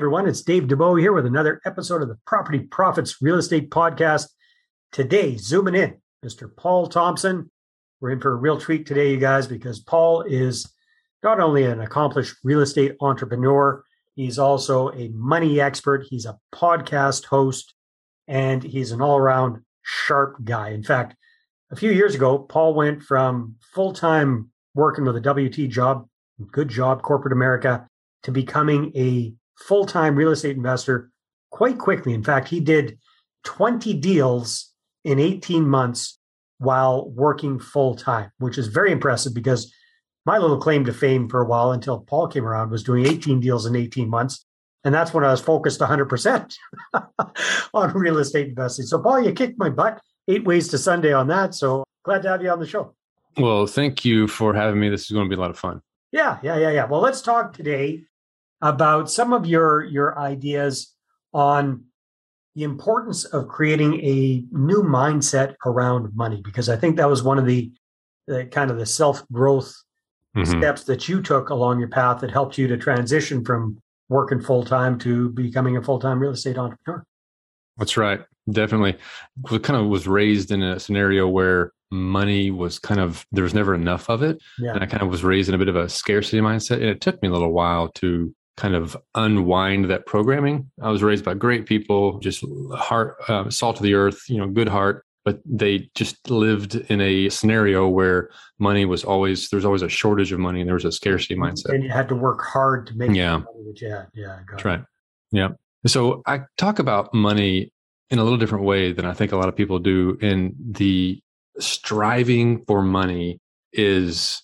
everyone, it's Dave Dubeau here with another episode of the Property Profits Real Estate Podcast. Today, zooming in, Mr. Paul Thompson. We're in for a real treat today, you guys, because Paul is not only an accomplished real estate entrepreneur, he's also a money expert, he's a podcast host, and he's an all around sharp guy. In fact, a few years ago, Paul went from full time working with a W2 job, good job, corporate America, to becoming a full time real estate investor quite quickly. In fact, he did 20 deals in 18 months while working full time, which is very impressive because my little claim to fame for a while until Paul came around was doing 18 deals in 18 months. And that's when I was focused 100% on real estate investing. So, Paul, you kicked my butt eight ways to Sunday on that. So, glad to have you on the show. Well, thank you for having me. This is going to be a lot of fun. Yeah, yeah, yeah, yeah. Well, let's talk today about some of your your ideas on the importance of creating a new mindset around money because I think that was one of the, the kind of the self growth mm-hmm. steps that you took along your path that helped you to transition from working full time to becoming a full time real estate entrepreneur. That's right. Definitely. We kind of was raised in a scenario where money was kind of there was never enough of it. Yeah. And I kind of was raised in a bit of a scarcity mindset. And it took me a little while to kind of unwind that programming. I was raised by great people, just heart, uh, salt of the earth, you know, good heart, but they just lived in a scenario where money was always there's always a shortage of money and there was a scarcity mindset. And you had to work hard to make yeah. money that you had. Yeah, that's right. Yeah. So I talk about money in a little different way than I think a lot of people do. In the striving for money is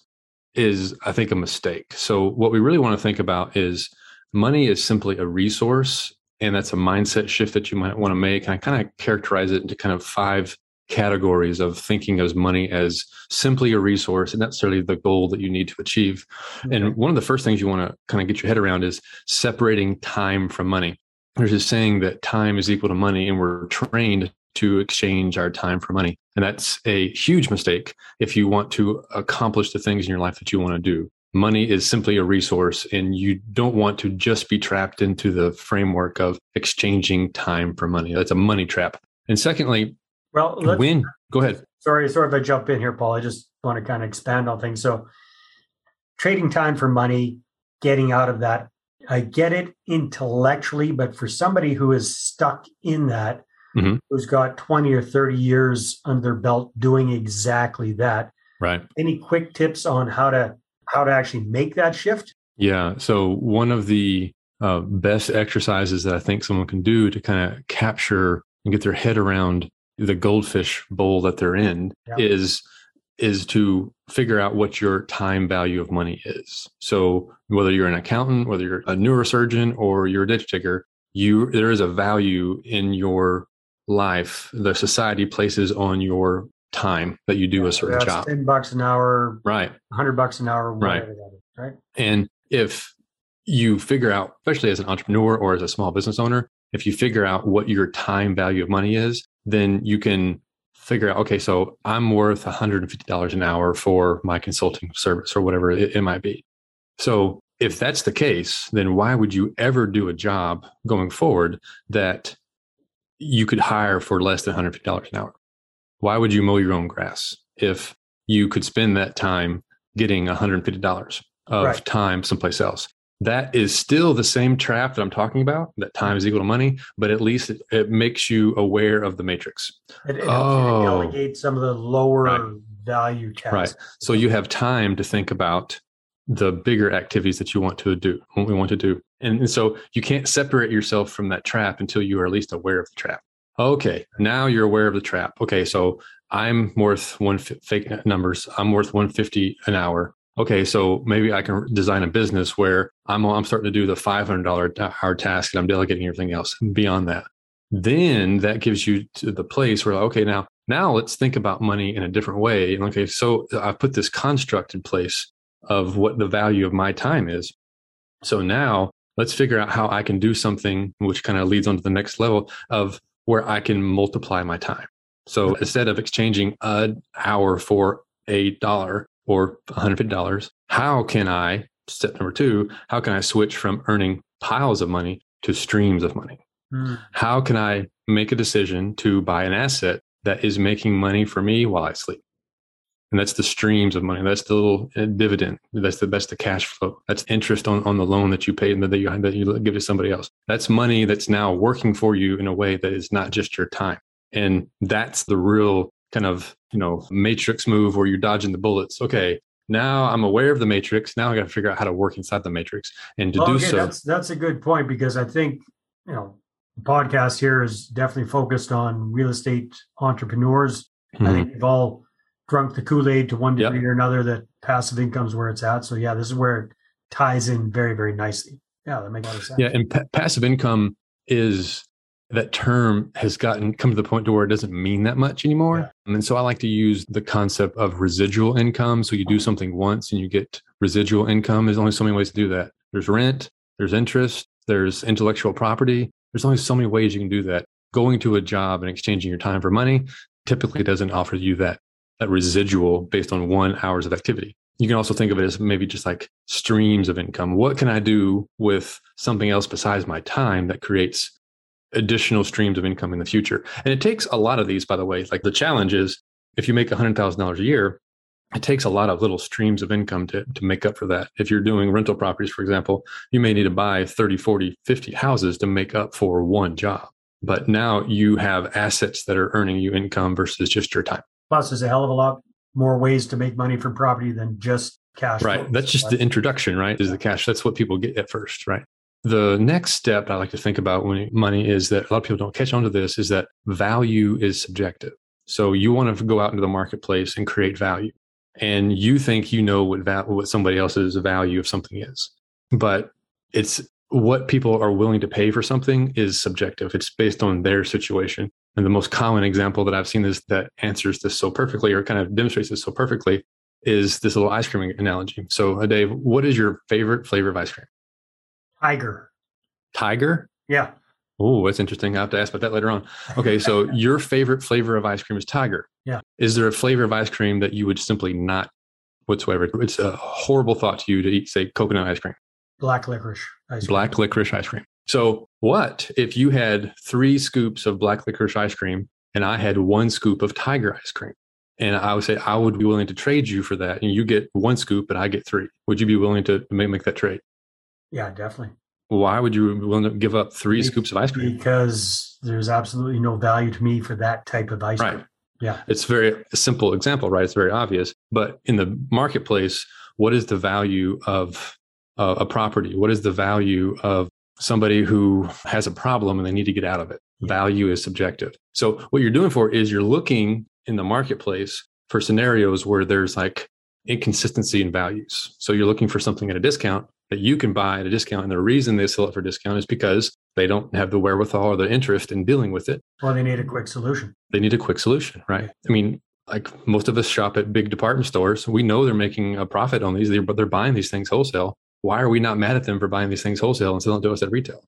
is I think a mistake. So what we really want to think about is money is simply a resource and that's a mindset shift that you might want to make and i kind of characterize it into kind of five categories of thinking as money as simply a resource and not necessarily the goal that you need to achieve. Okay. and one of the first things you want to kind of get your head around is separating time from money. There's this saying that time is equal to money and we're trained to exchange our time for money and that's a huge mistake if you want to accomplish the things in your life that you want to do money is simply a resource and you don't want to just be trapped into the framework of exchanging time for money. That's a money trap. And secondly well when go ahead. Sorry sorry if i jump in here paul. I just want to kind of expand on things. So trading time for money getting out of that i get it intellectually but for somebody who is stuck in that mm-hmm. who's got 20 or 30 years under their belt doing exactly that right. any quick tips on how to how to actually make that shift? Yeah. So one of the uh, best exercises that I think someone can do to kind of capture and get their head around the goldfish bowl that they're in yeah. is is to figure out what your time value of money is. So whether you're an accountant, whether you're a neurosurgeon or you're a ditch digger, you there is a value in your life the society places on your time that you do yeah, a certain job. Ten bucks an hour, right? Hundred bucks an hour, right? Is, right. And if you figure out, especially as an entrepreneur or as a small business owner, if you figure out what your time value of money is, then you can figure out, okay, so I'm worth $150 an hour for my consulting service or whatever it, it might be. So if that's the case, then why would you ever do a job going forward that you could hire for less than $150 an hour? Why would you mow your own grass if you could spend that time getting $150 of right. time someplace else? That is still the same trap that I'm talking about. That time is equal to money, but at least it, it makes you aware of the matrix. It, it oh, delegate some of the lower right. value tasks. Right. So you have time to think about the bigger activities that you want to do, what we want to do. And, and so you can't separate yourself from that trap until you are at least aware of the trap. Okay, now you're aware of the trap. Okay, so I'm worth one fake numbers. I'm worth 150 an hour. Okay, so maybe I can design a business where I'm I'm starting to do the $500 hour task and I'm delegating everything else beyond that. Then that gives you to the place where okay, now now let's think about money in a different way. Okay, so I put this construct in place of what the value of my time is. So now let's figure out how I can do something which kind of leads on to the next level of where I can multiply my time. So instead of exchanging an hour for a dollar or $150, how can I, step number two, how can I switch from earning piles of money to streams of money. Mm. How can I make a decision to buy an asset that is making money for me while I sleep? And that's the streams of money. That's the little uh, dividend. That's the that's the cash flow. That's interest on, on the loan that you paid and that you that you give to somebody else. That's money that's now working for you in a way that is not just your time. And that's the real kind of you know matrix move where you're dodging the bullets. Okay, now I'm aware of the matrix. Now I got to figure out how to work inside the matrix. And to well, do okay, so, that's that's a good point because I think you know the podcast here is definitely focused on real estate entrepreneurs. Mm-hmm. I think we've all drunk the Kool Aid to one degree yep. or another that passive income is where it's at. So yeah, this is where it ties in very very nicely. Yeah, that makes a lot of sense. Yeah, and pa- passive income is that term has gotten come to the point to where it doesn't mean that much anymore. Yeah. And so I like to use the concept of residual income. So you do something once and you get residual income. There's only so many ways to do that. There's rent, there's interest, there's intellectual property. There's only so many ways you can do that. Going to a job and exchanging your time for money typically doesn't offer you that that residual based on one hours of activity. You can also think of it as maybe just like streams of income. What can I do with something else besides my time that creates additional streams of income in the future? And it takes a lot of these, by the way. Like the challenge is if you make $100,000 a year, it takes a lot of little streams of income to, to make up for that. If you're doing rental properties, for example, you may need to buy 30, 40, 50 houses to make up for one job. But now you have assets that are earning you income versus just your time. Plus, there's a hell of a lot more ways to make money from property than just cash. Right. Flow. That's just the introduction, right? Is the cash. That's what people get at first, right? The next step I like to think about when money is that a lot of people don't catch on to this is that value is subjective. So you want to go out into the marketplace and create value. And you think you know what va- what somebody else's value of something is. But it's what people are willing to pay for something is subjective. It's based on their situation. And the most common example that I've seen is that answers this so perfectly or kind of demonstrates this so perfectly is this little ice cream analogy. So, Dave, what is your favorite flavor of ice cream? Tiger. Tiger? Yeah. Oh, that's interesting. I have to ask about that later on. Okay, so your favorite flavor of ice cream is tiger. Yeah. Is there a flavor of ice cream that you would simply not whatsoever? It's a horrible thought to you to eat, say, coconut ice cream. Black licorice ice cream. Black licorice ice cream. So, what if you had three scoops of black licorice ice cream and I had one scoop of tiger ice cream? And I would say, I would be willing to trade you for that. And you get one scoop, and I get three. Would you be willing to make, make that trade? Yeah, definitely. Why would you be willing to give up three because, scoops of ice cream? Because there's absolutely no value to me for that type of ice cream. Yeah. It's very simple example, right? It's very obvious. But in the marketplace, what is the value of uh, a property? What is the value of somebody who has a problem and they need to get out of it. Value is subjective. So what you're doing for is you're looking in the marketplace for scenarios where there's like inconsistency in values. So you're looking for something at a discount that you can buy at a discount. And the reason they sell it for discount is because they don't have the wherewithal or the interest in dealing with it. Or they need a quick solution. They need a quick solution, right? I mean, like most of us shop at big department stores. We know they're making a profit on these, but they're buying these things wholesale why are we not mad at them for buying these things wholesale and selling to us at retail?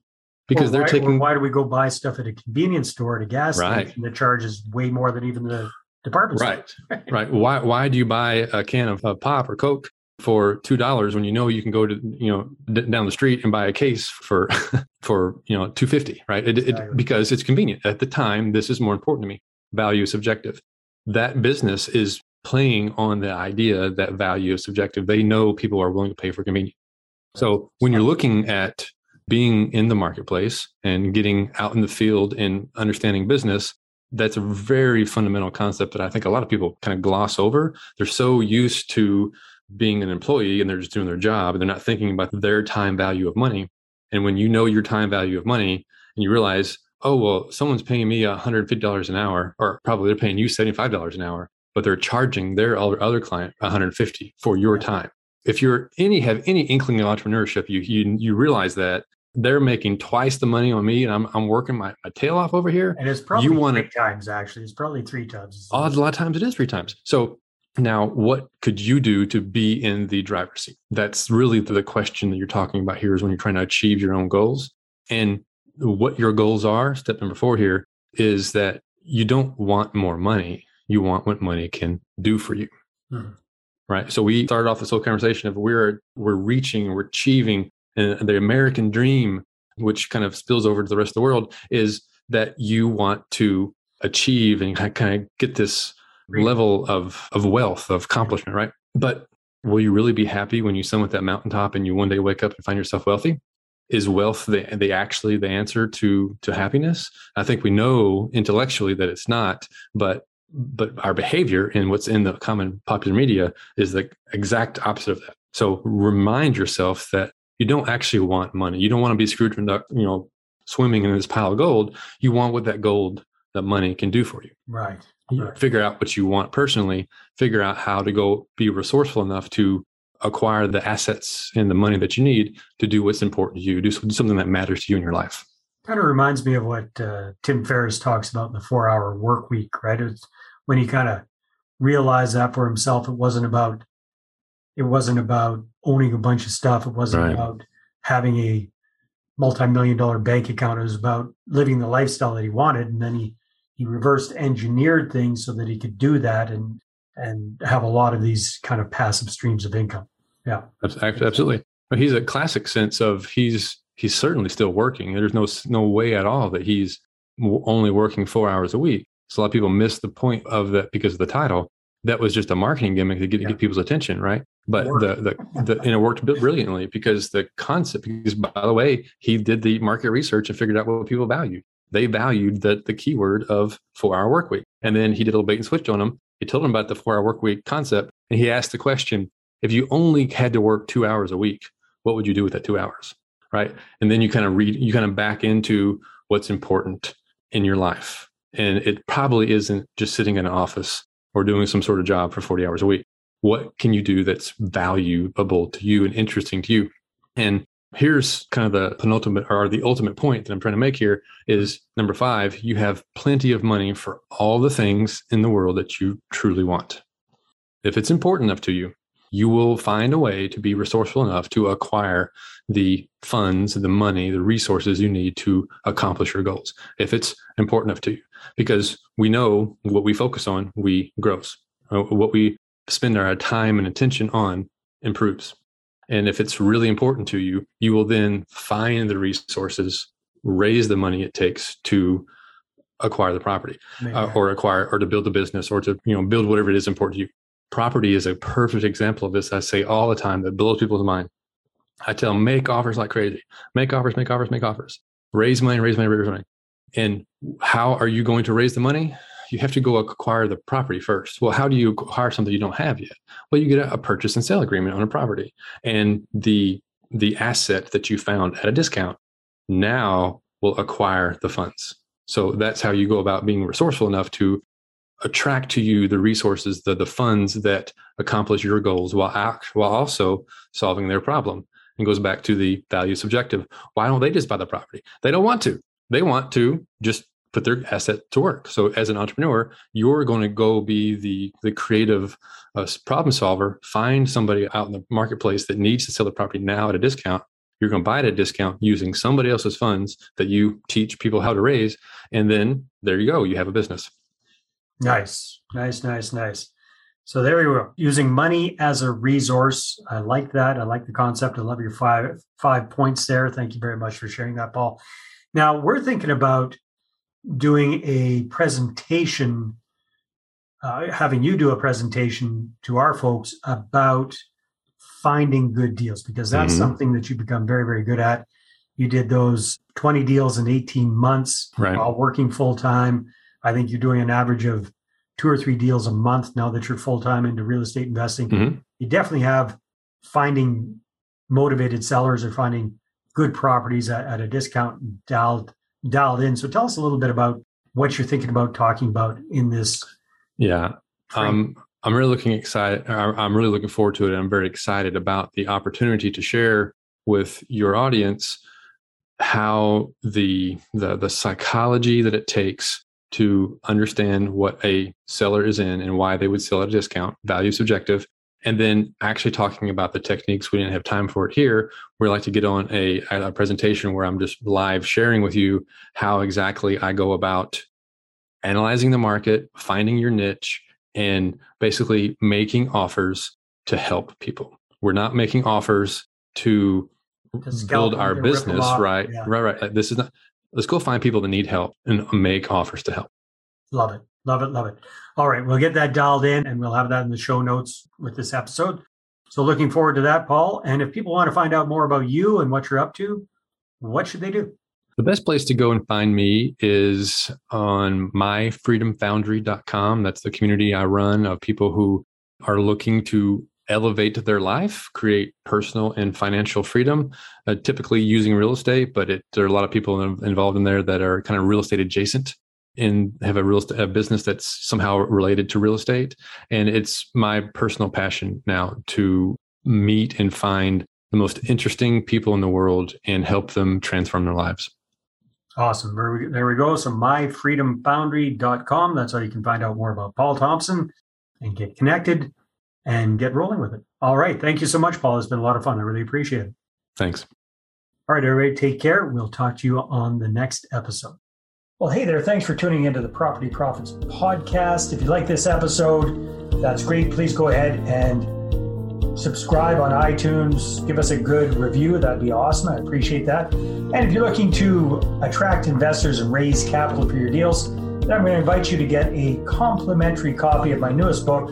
Because they're taking. why do we go buy stuff at a convenience store at a gas right. station that charges way more than even the department right. store? Right, right. Why why do you buy a can of, of pop or Coke for two dollars when you know you can go to you know d- down the street and buy a case for for you know two fifty? Right, it, exactly. it, because it's convenient at the time. This is more important to me. Value is subjective. That business is playing on the idea that value is subjective. They know people are willing to pay for convenience. So when you're looking at being in the marketplace and getting out in the field and understanding business, that's a very fundamental concept that I think a lot of people kind of gloss over. They're so used to being an employee and they're just doing their job and they're not thinking about their time value of money. And when you know your time value of money and you realize, oh, well, someone's paying me $150 an hour, or probably they're paying you $75 an hour, but they're charging their other client 150 for your time if you're any have any inkling of entrepreneurship, you you you realize that they're making twice the money on me, and I'm I'm working my, my tail off over here. And it's probably you three times actually. It's probably three times. a lot of times it is three times. So now, what could you do to be in the driver's seat? That's really the question that you're talking about here. Is when you're trying to achieve your own goals and what your goals are. Step number four here is that you don't want more money. You want what money can do for you. Hmm right? So we started off this whole conversation of we're we're reaching, we're achieving and the American dream which kind of spills over to the rest of the world, is that you want to achieve and kind of get this level of of wealth of accomplishment, right? But will you really be happy when you summit that mountaintop and you one day wake up and find yourself wealthy? Is wealth the, the actually the answer to to happiness? I think we know intellectually that it's not, but but our behavior and what's in the common popular media is the exact opposite of that. So remind yourself that you don't actually want money. You don't want to be Scrooge McDuck, you know, swimming in this pile of gold. You want what that gold, that money can do for you. Right. right. Figure out what you want personally. Figure out how to go be resourceful enough to acquire the assets and the money that you need to do what's important to you. Do something that matters to you in your life. Kind of reminds me of what uh, Tim Ferriss talks about in the four-hour work week. Right. It's when he kind of realized that for himself. It wasn't about it wasn't about owning a bunch of stuff. It wasn't right. about having a multi-million dollar bank account. It was about living the lifestyle that he wanted. And then he, he reversed engineered things so that he could do that and, and have a lot of these kind of passive streams of income. Yeah. Absolutely. He's a classic sense of he's, he's certainly still working. There's no, no way at all that he's only working four hours a week. So a lot of people miss the point of that because of the title. That was just a marketing gimmick to get, yeah. get people's attention, right? but the, the, the and it worked brilliantly because the concept because by the way he did the market research and figured out what people valued they valued the the keyword of four hour work week and then he did a little bait and switch on them he told them about the four hour work week concept and he asked the question if you only had to work two hours a week what would you do with that two hours right and then you kind of read you kind of back into what's important in your life and it probably isn't just sitting in an office or doing some sort of job for 40 hours a week what can you do that's valuable to you and interesting to you? And here's kind of the penultimate or the ultimate point that I'm trying to make here is number five, you have plenty of money for all the things in the world that you truly want. If it's important enough to you, you will find a way to be resourceful enough to acquire the funds, the money, the resources you need to accomplish your goals. If it's important enough to you, because we know what we focus on, we grows. Uh, what we spend our time and attention on improves. And if it's really important to you, you will then find the resources, raise the money it takes to acquire the property uh, or acquire or to build the business or to you know build whatever it is important to you property is a perfect example of this i say all the time that blows people's mind i tell them make offers like crazy make offers make offers make offers raise money raise money raise money and how are you going to raise the money you have to go acquire the property first. Well, how do you acquire something you don't have yet? Well, you get a, a purchase and sale agreement on a property, and the the asset that you found at a discount now will acquire the funds. So that's how you go about being resourceful enough to attract to you the resources, the the funds that accomplish your goals while act, while also solving their problem. And goes back to the value subjective. Why don't they just buy the property? They don't want to. They want to just put their asset to work. So as an entrepreneur, you're going to go be the the creative uh, problem solver. Find somebody out in the marketplace that needs to sell the property now at a discount. You're going to buy it at a discount using somebody else's funds that you teach people how to raise, and then there you go. You have a business. Nice, nice, nice, nice. So there you go. Using money as a resource. I like that. I like the concept. I love your five five points there. Thank you very much for sharing that, Paul. Now we're thinking about doing a presentation, uh, having you do a presentation to our folks about finding good deals because that's mm-hmm. something that you become very, very good at. You did those 20 deals in 18 months right. while working full time. I think you're doing an average of two or three deals a month now that you're full time into real estate investing. Mm-hmm. You definitely have finding motivated sellers or finding good properties at, at a discount dialed dialed in. So tell us a little bit about what you're thinking about talking about in this. Yeah. Um, I'm really looking excited. I'm really looking forward to it. I'm very excited about the opportunity to share with your audience how the the the psychology that it takes to understand what a seller is in and why they would sell at a discount, value subjective, and then actually talking about the techniques we didn't have time for it here we like to get on a, a, presentation where i'm just live sharing with you how exactly i go about analyzing the market finding your niche and basically making offers to help people we're not making offers to build our business, right? Yeah. Right, right. Uh, this is not. Let's go find people that need help and make offers to help. Love it, love it, love it. All right, we'll get that dialed in, and we'll have that in the show notes with this episode. So looking forward to that, Paul. And if people want to find out more about you and what you're up to, what should they do? The best place to go and find me is on myfreedomfoundry.com. That's the community I run of people who are looking to elevate their life, create personal and financial freedom, uh, typically using real estate, but it, there are a lot of people involved in there that are kind of real estate adjacent and have a real estate, a business that's somehow related to real estate. And it's my personal passion now to meet and find the most interesting people in the world and help them transform their lives. Awesome. There we, go. So myfreedomfoundry.com. That's how you can find out more about Paul Thompson and get connected and get rolling with it. All right. Thank you so much, Paul. It's been a lot of fun. I really appreciate it. Thanks. All right, everybody, take care. We'll talk to you on the next episode. Well, hey there. Thanks for tuning into the Property Profits podcast. If you like this episode, that's great. Please go ahead and subscribe on iTunes, give us a good review. That'd be awesome. I appreciate that. And if you're looking to attract investors and raise capital for your deals, then I'm going to invite you to get a complimentary copy of my newest book,